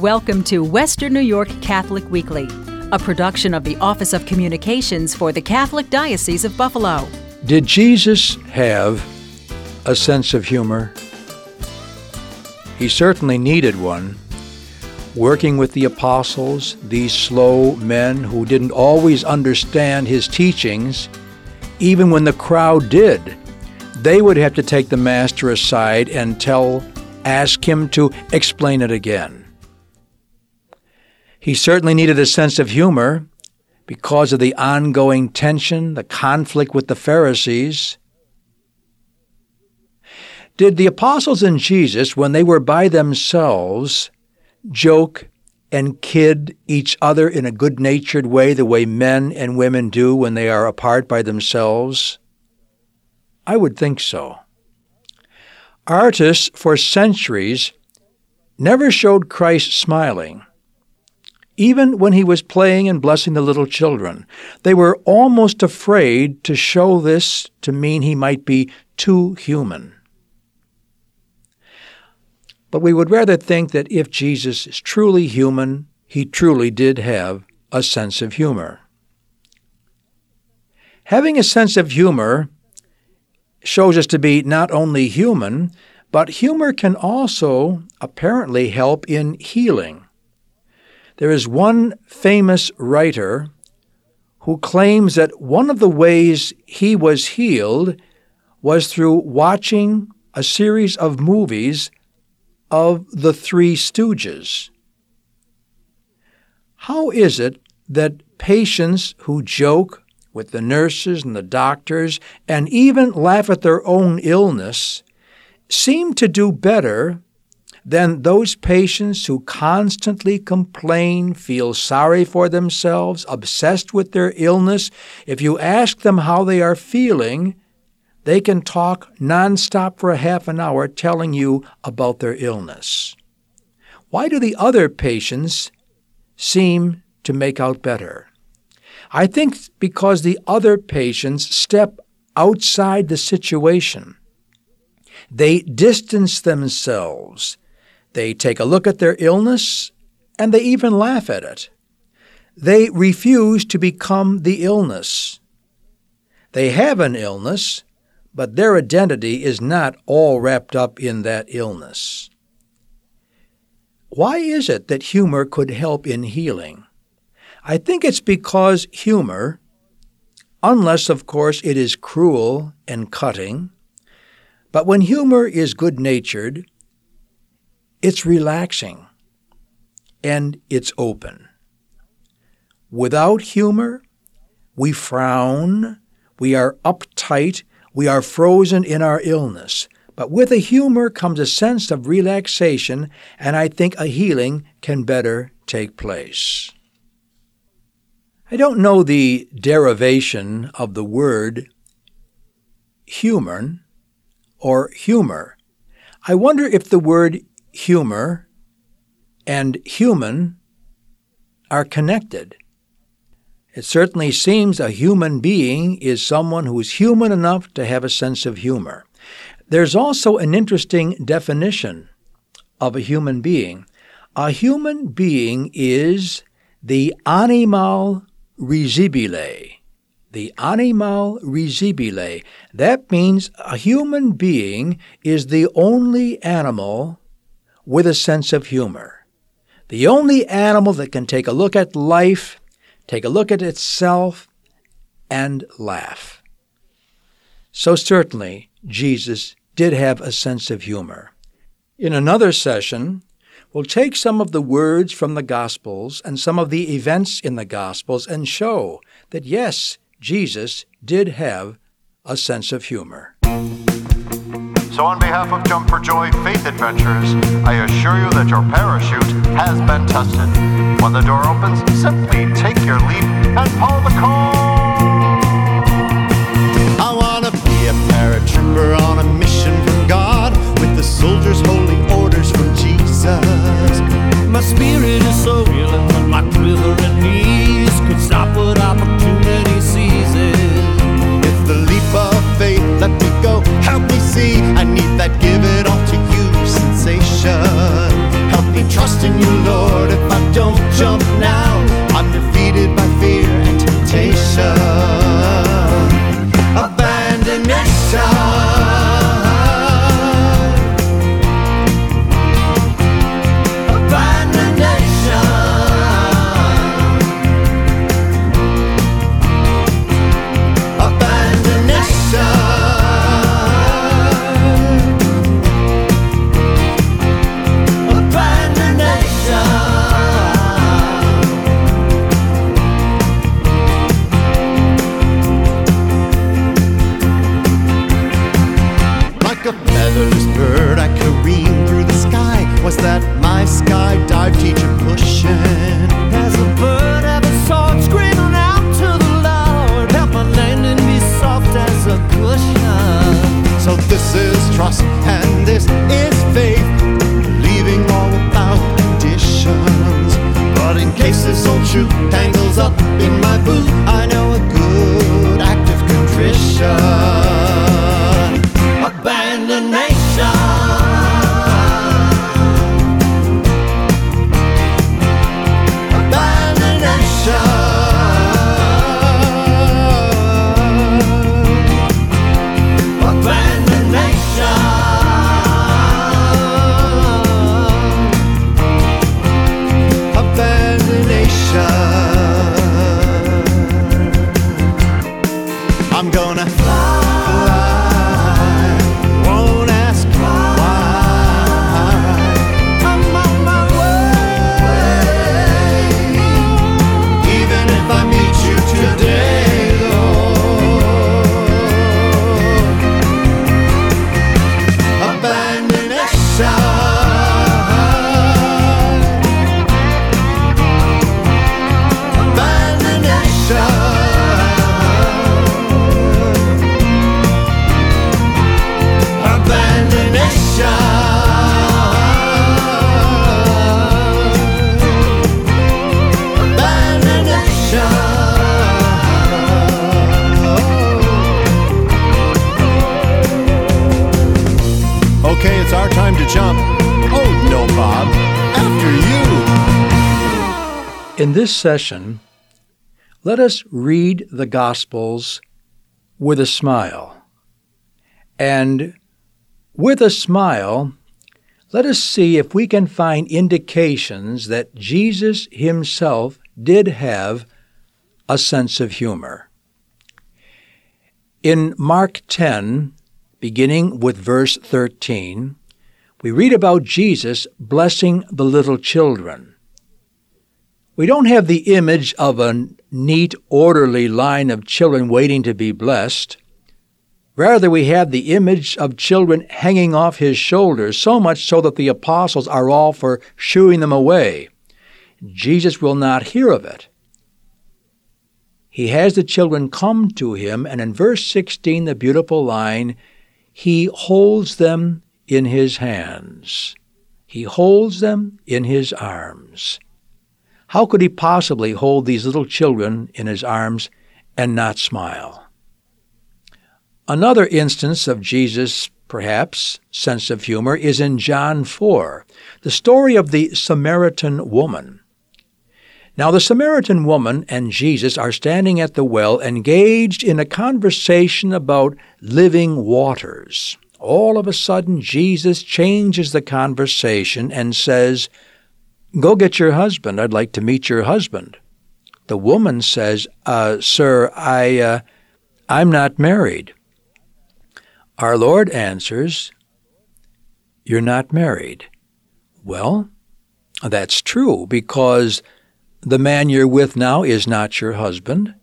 Welcome to Western New York Catholic Weekly, a production of the Office of Communications for the Catholic Diocese of Buffalo. Did Jesus have a sense of humor? He certainly needed one. Working with the apostles, these slow men who didn't always understand his teachings, even when the crowd did, they would have to take the master aside and tell, ask him to explain it again. He certainly needed a sense of humor because of the ongoing tension, the conflict with the Pharisees. Did the apostles and Jesus, when they were by themselves, joke and kid each other in a good natured way, the way men and women do when they are apart by themselves? I would think so. Artists for centuries never showed Christ smiling even when he was playing and blessing the little children. They were almost afraid to show this to mean he might be too human. But we would rather think that if Jesus is truly human, he truly did have a sense of humor. Having a sense of humor shows us to be not only human, but humor can also apparently help in healing. There is one famous writer who claims that one of the ways he was healed was through watching a series of movies of the Three Stooges. How is it that patients who joke with the nurses and the doctors and even laugh at their own illness seem to do better then those patients who constantly complain, feel sorry for themselves, obsessed with their illness, if you ask them how they are feeling, they can talk nonstop for a half an hour telling you about their illness. Why do the other patients seem to make out better? I think because the other patients step outside the situation. They distance themselves. They take a look at their illness and they even laugh at it. They refuse to become the illness. They have an illness, but their identity is not all wrapped up in that illness. Why is it that humor could help in healing? I think it's because humor, unless, of course, it is cruel and cutting, but when humor is good natured, it's relaxing and it's open. Without humor, we frown, we are uptight, we are frozen in our illness. But with a humor comes a sense of relaxation, and I think a healing can better take place. I don't know the derivation of the word human or humor. I wonder if the word humor and human are connected. It certainly seems a human being is someone who is human enough to have a sense of humor. There's also an interesting definition of a human being. A human being is the animal risibile. The animal risibile. That means a human being is the only animal with a sense of humor. The only animal that can take a look at life, take a look at itself, and laugh. So certainly, Jesus did have a sense of humor. In another session, we'll take some of the words from the Gospels and some of the events in the Gospels and show that yes, Jesus did have a sense of humor. So, on behalf of Jump for Joy Faith Adventures, I assure you that your parachute has been tested. When the door opens, simply take your leap and pull the cord. I want to be a paratrooper on a mission from God with the soldiers' holy orders from Jesus. My spirit is so willing that my quivering knees could stop what opportunity seizes. If the leap of faith let me see. I need that give it all to you sensation. Help me trust in you, Lord, if I don't jump now. In this session, let us read the Gospels with a smile. And with a smile, let us see if we can find indications that Jesus himself did have a sense of humor. In Mark 10, beginning with verse 13, we read about Jesus blessing the little children. We don't have the image of a neat, orderly line of children waiting to be blessed. Rather, we have the image of children hanging off his shoulders, so much so that the apostles are all for shooing them away. Jesus will not hear of it. He has the children come to him, and in verse 16, the beautiful line, He holds them in His hands. He holds them in His arms. How could he possibly hold these little children in his arms and not smile? Another instance of Jesus' perhaps sense of humor is in John 4, the story of the Samaritan woman. Now, the Samaritan woman and Jesus are standing at the well, engaged in a conversation about living waters. All of a sudden, Jesus changes the conversation and says, Go get your husband. I'd like to meet your husband. The woman says, uh, Sir, I, uh, I'm not married. Our Lord answers, You're not married. Well, that's true because the man you're with now is not your husband.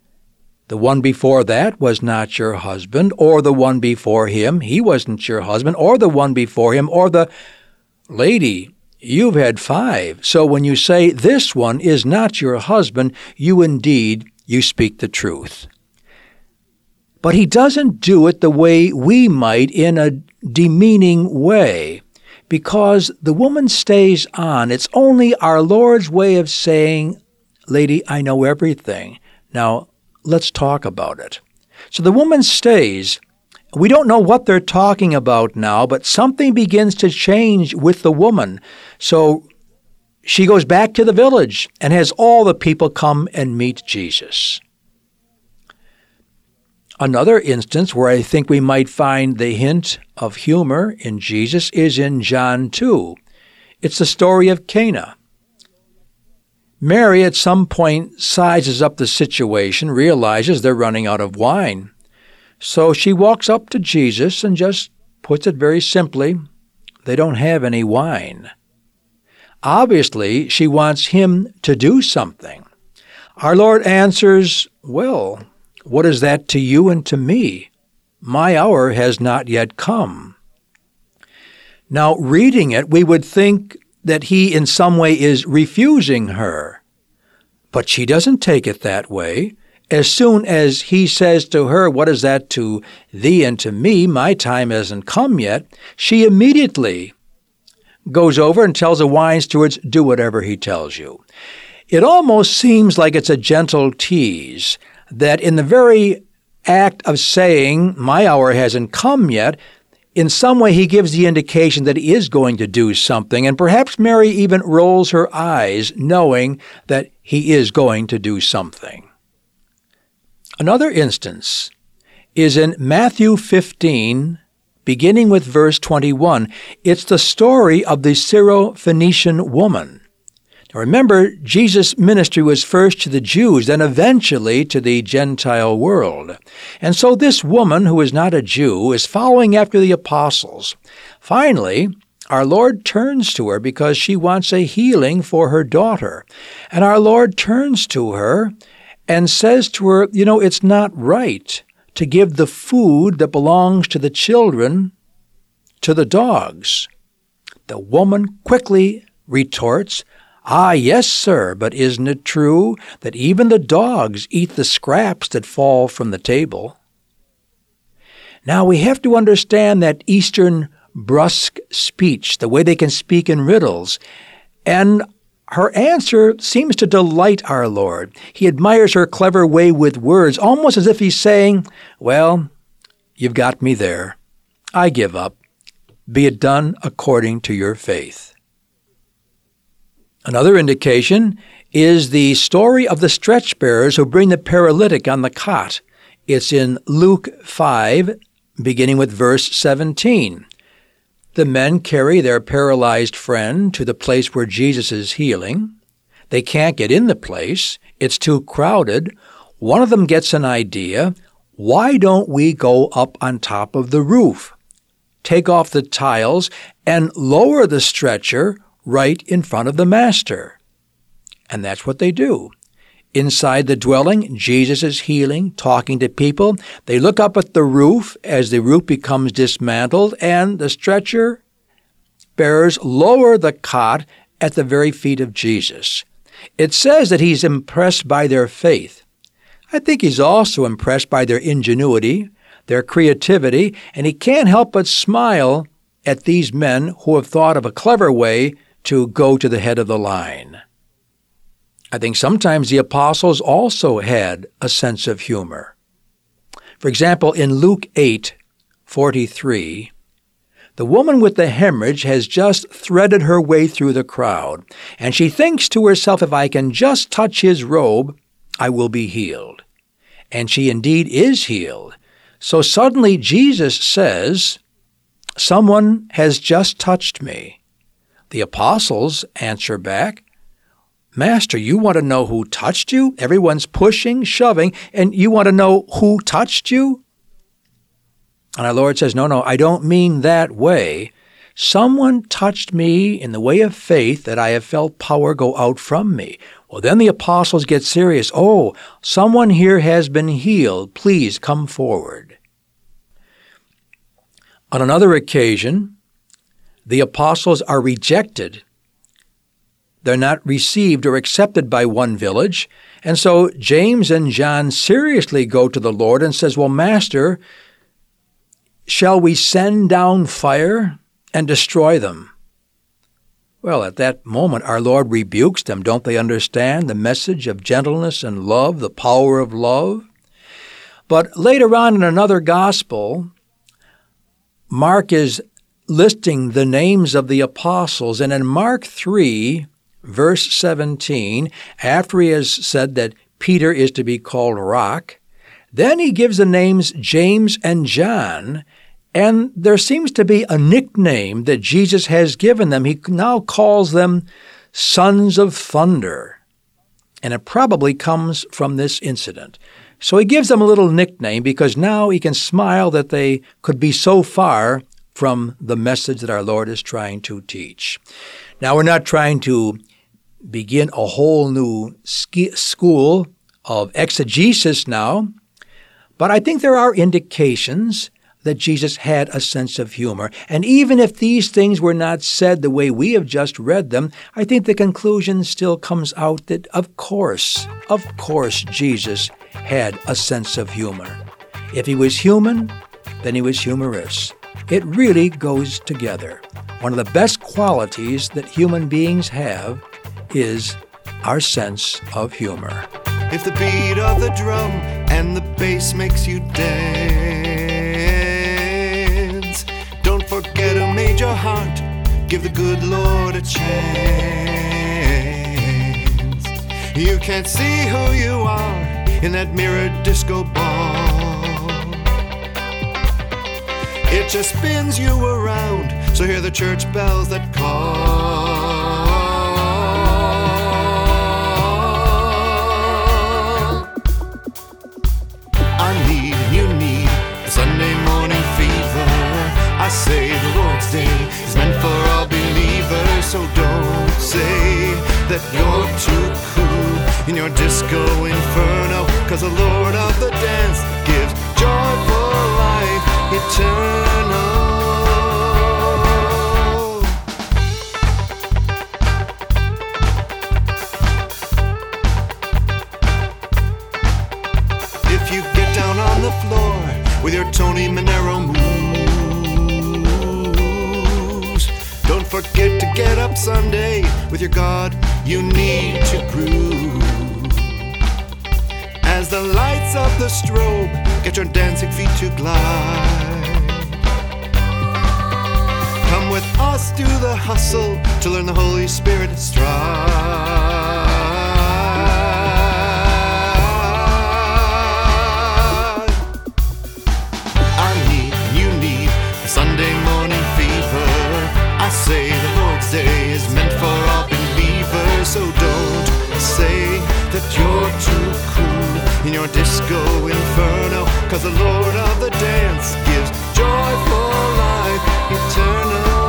The one before that was not your husband, or the one before him, he wasn't your husband, or the one before him, or the lady You've had five. So when you say this one is not your husband, you indeed you speak the truth. But he doesn't do it the way we might in a demeaning way because the woman stays on. It's only our Lord's way of saying, Lady, I know everything. Now, let's talk about it. So the woman stays, we don't know what they're talking about now, but something begins to change with the woman. So she goes back to the village and has all the people come and meet Jesus. Another instance where I think we might find the hint of humor in Jesus is in John 2. It's the story of Cana. Mary at some point sizes up the situation, realizes they're running out of wine. So she walks up to Jesus and just puts it very simply they don't have any wine. Obviously, she wants him to do something. Our Lord answers, Well, what is that to you and to me? My hour has not yet come. Now, reading it, we would think that he in some way is refusing her. But she doesn't take it that way. As soon as he says to her, What is that to thee and to me? My time hasn't come yet, she immediately goes over and tells the wine stewards, Do whatever he tells you. It almost seems like it's a gentle tease that in the very act of saying, My hour hasn't come yet, in some way he gives the indication that he is going to do something, and perhaps Mary even rolls her eyes, knowing that he is going to do something. Another instance is in Matthew 15, beginning with verse 21. It's the story of the Syrophoenician woman. Now remember, Jesus' ministry was first to the Jews, then eventually to the Gentile world. And so this woman, who is not a Jew, is following after the apostles. Finally, our Lord turns to her because she wants a healing for her daughter. And our Lord turns to her and says to her, You know, it's not right to give the food that belongs to the children to the dogs. The woman quickly retorts, Ah, yes, sir, but isn't it true that even the dogs eat the scraps that fall from the table? Now we have to understand that Eastern brusque speech, the way they can speak in riddles, and her answer seems to delight our Lord. He admires her clever way with words, almost as if he's saying, Well, you've got me there. I give up. Be it done according to your faith. Another indication is the story of the stretch bearers who bring the paralytic on the cot. It's in Luke 5, beginning with verse 17. The men carry their paralyzed friend to the place where Jesus is healing. They can't get in the place, it's too crowded. One of them gets an idea why don't we go up on top of the roof, take off the tiles, and lower the stretcher right in front of the Master. And that's what they do. Inside the dwelling, Jesus is healing, talking to people. They look up at the roof as the roof becomes dismantled, and the stretcher bearers lower the cot at the very feet of Jesus. It says that he's impressed by their faith. I think he's also impressed by their ingenuity, their creativity, and he can't help but smile at these men who have thought of a clever way to go to the head of the line. I think sometimes the apostles also had a sense of humor. For example, in Luke 8 43, the woman with the hemorrhage has just threaded her way through the crowd, and she thinks to herself, if I can just touch his robe, I will be healed. And she indeed is healed. So suddenly Jesus says, Someone has just touched me. The apostles answer back, Master, you want to know who touched you? Everyone's pushing, shoving, and you want to know who touched you? And our Lord says, No, no, I don't mean that way. Someone touched me in the way of faith that I have felt power go out from me. Well, then the apostles get serious. Oh, someone here has been healed. Please come forward. On another occasion, the apostles are rejected. They're not received or accepted by one village. And so James and John seriously go to the Lord and says, "Well, master, shall we send down fire and destroy them?" Well, at that moment, our Lord rebukes them. Don't they understand the message of gentleness and love, the power of love? But later on in another gospel, Mark is listing the names of the apostles. And in Mark 3, verse 17, after he has said that Peter is to be called rock, then he gives the names James and John, and there seems to be a nickname that Jesus has given them. He now calls them sons of thunder, and it probably comes from this incident. So he gives them a little nickname because now he can smile that they could be so far from the message that our Lord is trying to teach. Now, we're not trying to begin a whole new school of exegesis now, but I think there are indications that Jesus had a sense of humor. And even if these things were not said the way we have just read them, I think the conclusion still comes out that, of course, of course, Jesus had a sense of humor. If he was human, then he was humorous. It really goes together. One of the best qualities that human beings have is our sense of humor. If the beat of the drum and the bass makes you dance, don't forget made your heart. Give the good Lord a chance. You can't see who you are in that mirrored disco ball. It just spins you around, so hear the church bells that call. I say the Lord's Day is meant for all believers, so don't say that you're too cool in your disco inferno, cause the Lord of the dance gives joyful life eternal. If you get down on the floor with your Tony Manero moves, forget to get up Sunday with your God. You need to groove. As the lights of the strobe get your dancing feet to glide. Come with us, do the hustle to learn the Holy Spirit stride. The is meant for all believers, so don't say that you're too cool in your disco inferno, cause the Lord of the dance gives joyful life eternal.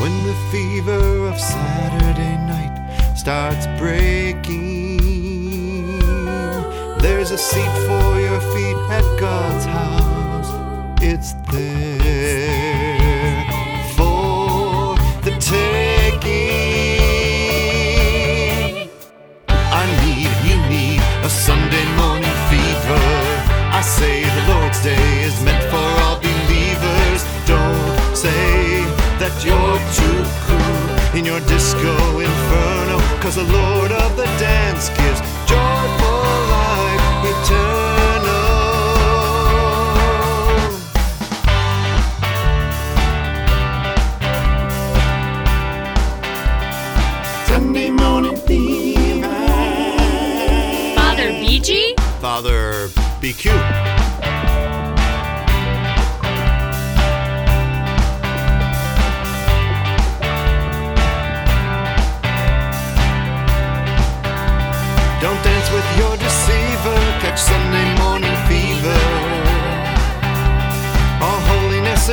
When the fever of Saturday night starts breaking, there's a seat for your feet at God's house. It's there in your disco inferno, cause the Lord of the dance gives joyful life eternal. Sunday morning fever. Father BG? Father BQ.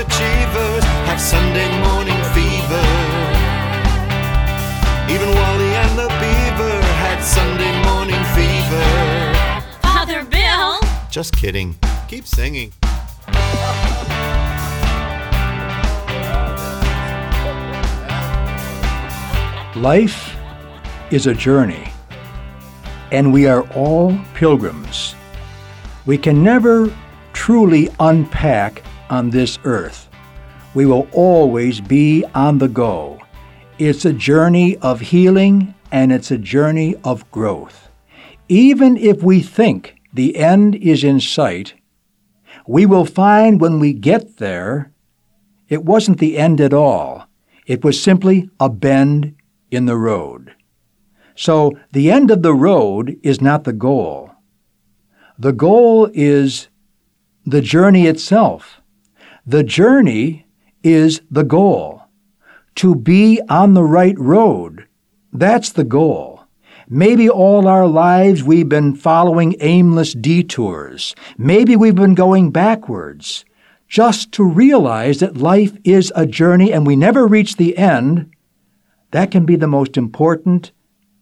Holiness achievers have Sunday morning fever. Even Wally and the Beaver had Sunday morning fever. Father Bill? Just kidding. Keep singing. Life is a journey, and we are all pilgrims. We can never truly unpack on this earth. We will always be on the go. It's a journey of healing and it's a journey of growth. Even if we think the end is in sight, we will find when we get there, it wasn't the end at all. It was simply a bend in the road. So the end of the road is not the goal. The goal is the journey itself. The journey is the goal. To be on the right road, that's the goal. Maybe all our lives we've been following aimless detours. Maybe we've been going backwards. Just to realize that life is a journey and we never reach the end, that can be the most important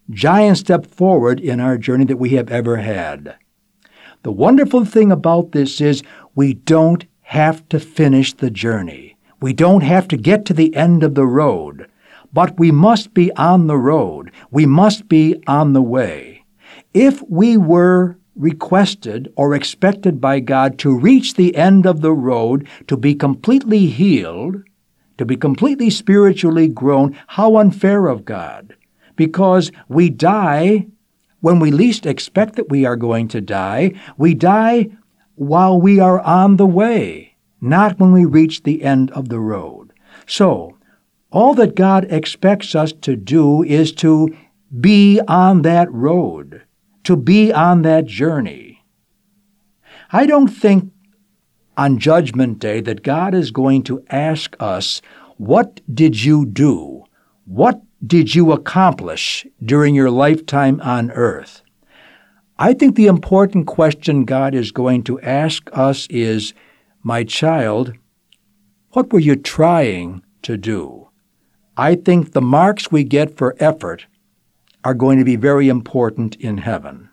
giant step forward in our journey that we have ever had. The wonderful thing about this is we don't have to finish the journey. We don't have to get to the end of the road. But we must be on the road. We must be on the way. If we were requested or expected by God to reach the end of the road, to be completely healed, to be completely spiritually grown, how unfair of God. Because we die when we least expect that we are going to die. We die while we are on the way, not when we reach the end of the road. So, all that God expects us to do is to be on that road, to be on that journey. I don't think on Judgment Day that God is going to ask us, What did you do? What did you accomplish during your lifetime on earth? I think the important question God is going to ask us is, My child, what were you trying to do? I think the marks we get for effort are going to be very important in heaven.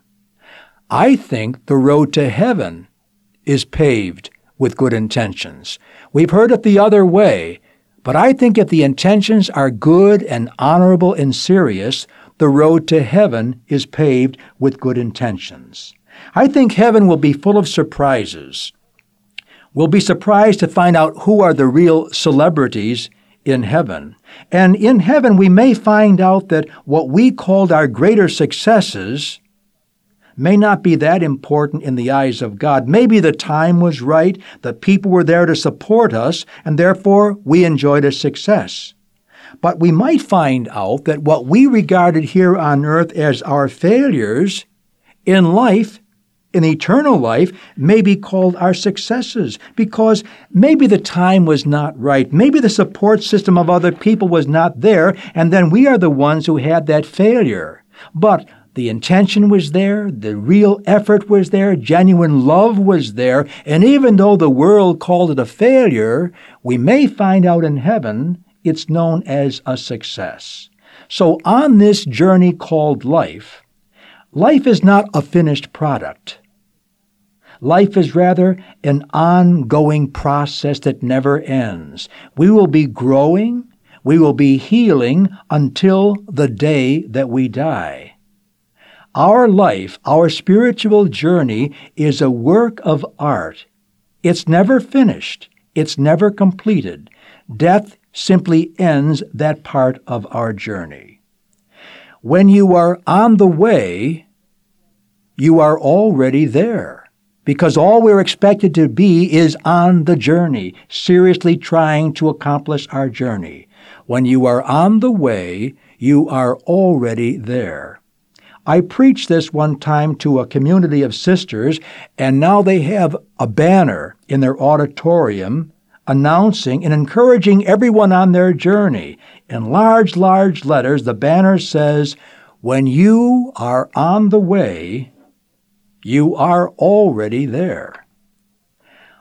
I think the road to heaven is paved with good intentions. We've heard it the other way, but I think if the intentions are good and honorable and serious, the road to heaven is paved with good intentions. I think heaven will be full of surprises. We'll be surprised to find out who are the real celebrities in heaven. And in heaven, we may find out that what we called our greater successes may not be that important in the eyes of God. Maybe the time was right, the people were there to support us, and therefore we enjoyed a success. But we might find out that what we regarded here on earth as our failures in life in eternal life may be called our successes because maybe the time was not right. Maybe the support system of other people was not there, and then we are the ones who had that failure. But the intention was there, the real effort was there, genuine love was there, and even though the world called it a failure, we may find out in heaven it's known as a success. So on this journey called life, life is not a finished product. Life is rather an ongoing process that never ends. We will be growing, we will be healing until the day that we die. Our life, our spiritual journey, is a work of art. It's never finished, it's never completed. Death simply ends that part of our journey. When you are on the way, you are already there because all we're expected to be is on the journey, seriously trying to accomplish our journey. When you are on the way, you are already there. I preached this one time to a community of sisters, and now they have a banner in their auditorium announcing and encouraging everyone on their journey. In large, large letters, the banner says, When you are on the way, you are already there.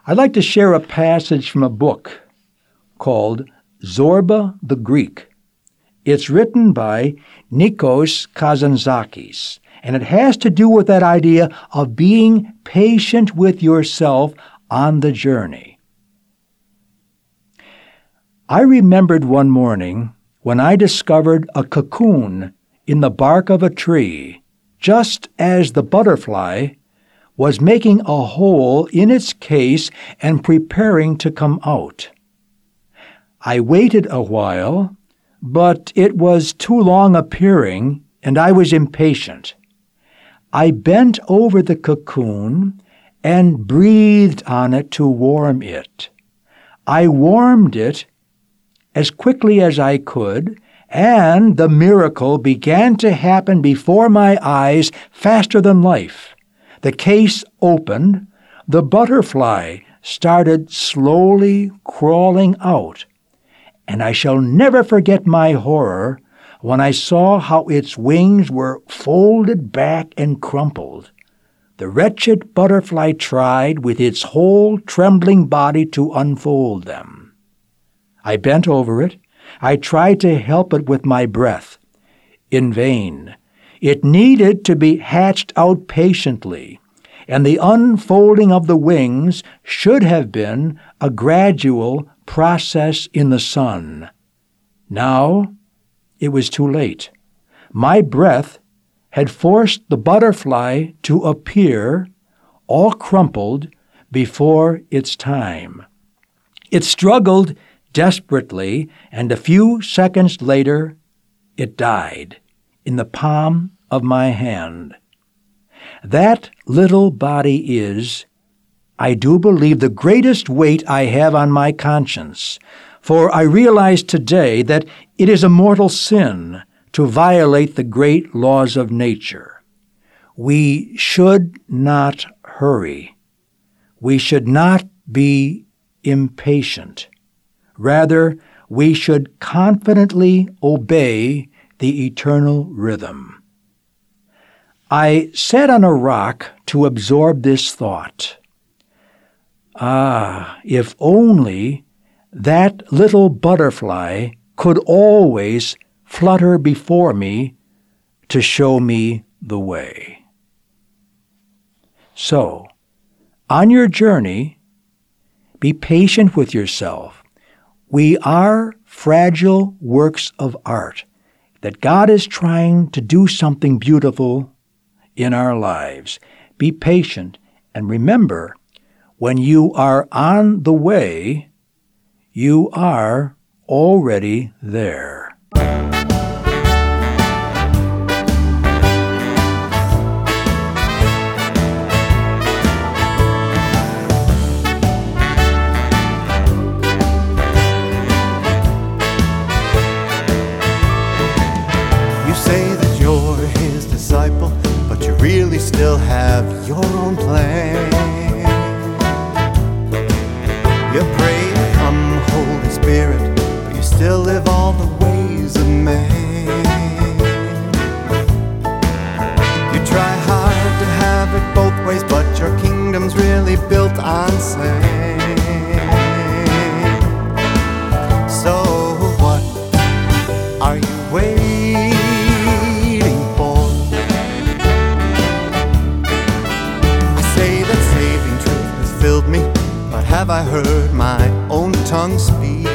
I'd like to share a passage from a book called Zorba the Greek. It's written by Nikos Kazantzakis, and it has to do with that idea of being patient with yourself on the journey. I remembered one morning when I discovered a cocoon in the bark of a tree just as the butterfly was making a hole in its case and preparing to come out. I waited a while, but it was too long appearing, and I was impatient. I bent over the cocoon and breathed on it to warm it. I warmed it as quickly as I could and the miracle began to happen before my eyes faster than life. The case opened, the butterfly started slowly crawling out, and I shall never forget my horror when I saw how its wings were folded back and crumpled. The wretched butterfly tried with its whole trembling body to unfold them. I bent over it I tried to help it with my breath. In vain. It needed to be hatched out patiently. and the unfolding of the wings should have been a gradual process in the sun. Now it was too late. My breath had forced the butterfly to appear, all crumpled, before its time. It struggled desperately, and a few seconds later it died in the palm of my hand. That little body is, I do believe, the greatest weight I have on my conscience, for I realize today that it is a mortal sin to violate the great laws of nature. We should not hurry. We should not be impatient. Rather, we should confidently obey the eternal rhythm. I sat on a rock to absorb this thought. Ah, if only that little butterfly could always flutter before me to show me the way. So, on your journey, be patient with yourself. We are fragile works of art that God is trying to do something beautiful in our lives. Be patient and remember when you are on the way, you are already there. Your have I heard my own tongue speak?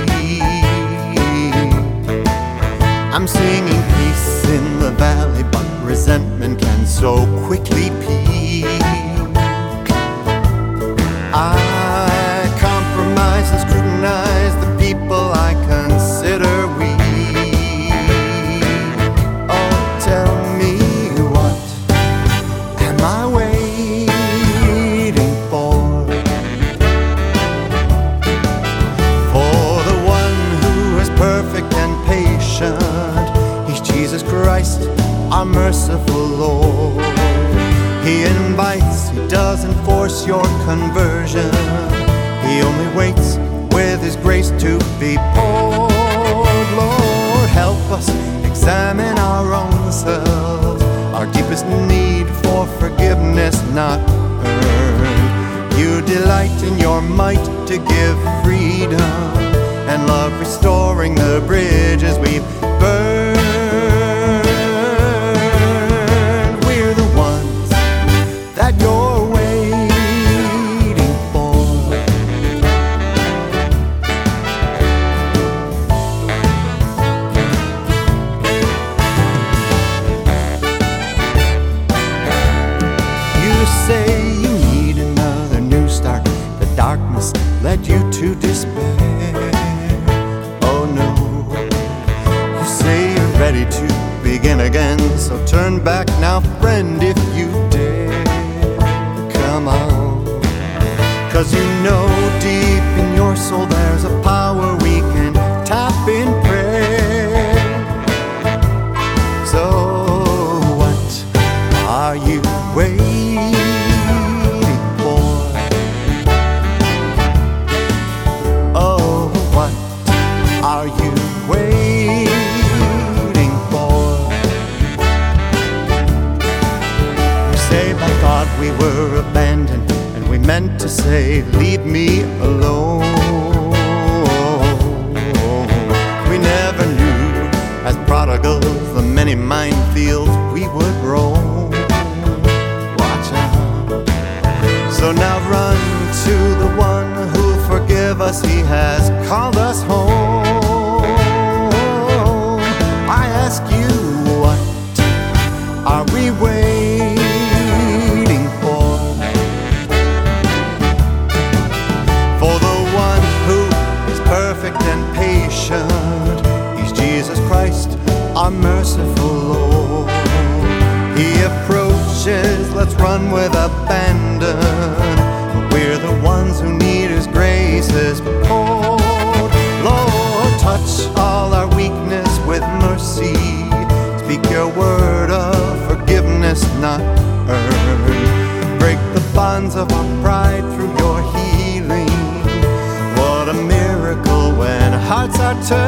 I'm singing peace in the valley, but resentment can so quickly peak. Merciful Lord. He invites, He doesn't force your conversion. He only waits with His grace to be poured. Lord, help us examine our own selves, our deepest need for forgiveness not earned. You delight in your might to give freedom and love restoring the bridges we've burned. Are you waiting with abandon. We're the ones who need His grace is poured. Lord, touch all our weakness with mercy. Speak your word of forgiveness not earned. Break the bonds of our pride through your healing. What a miracle when hearts are turned.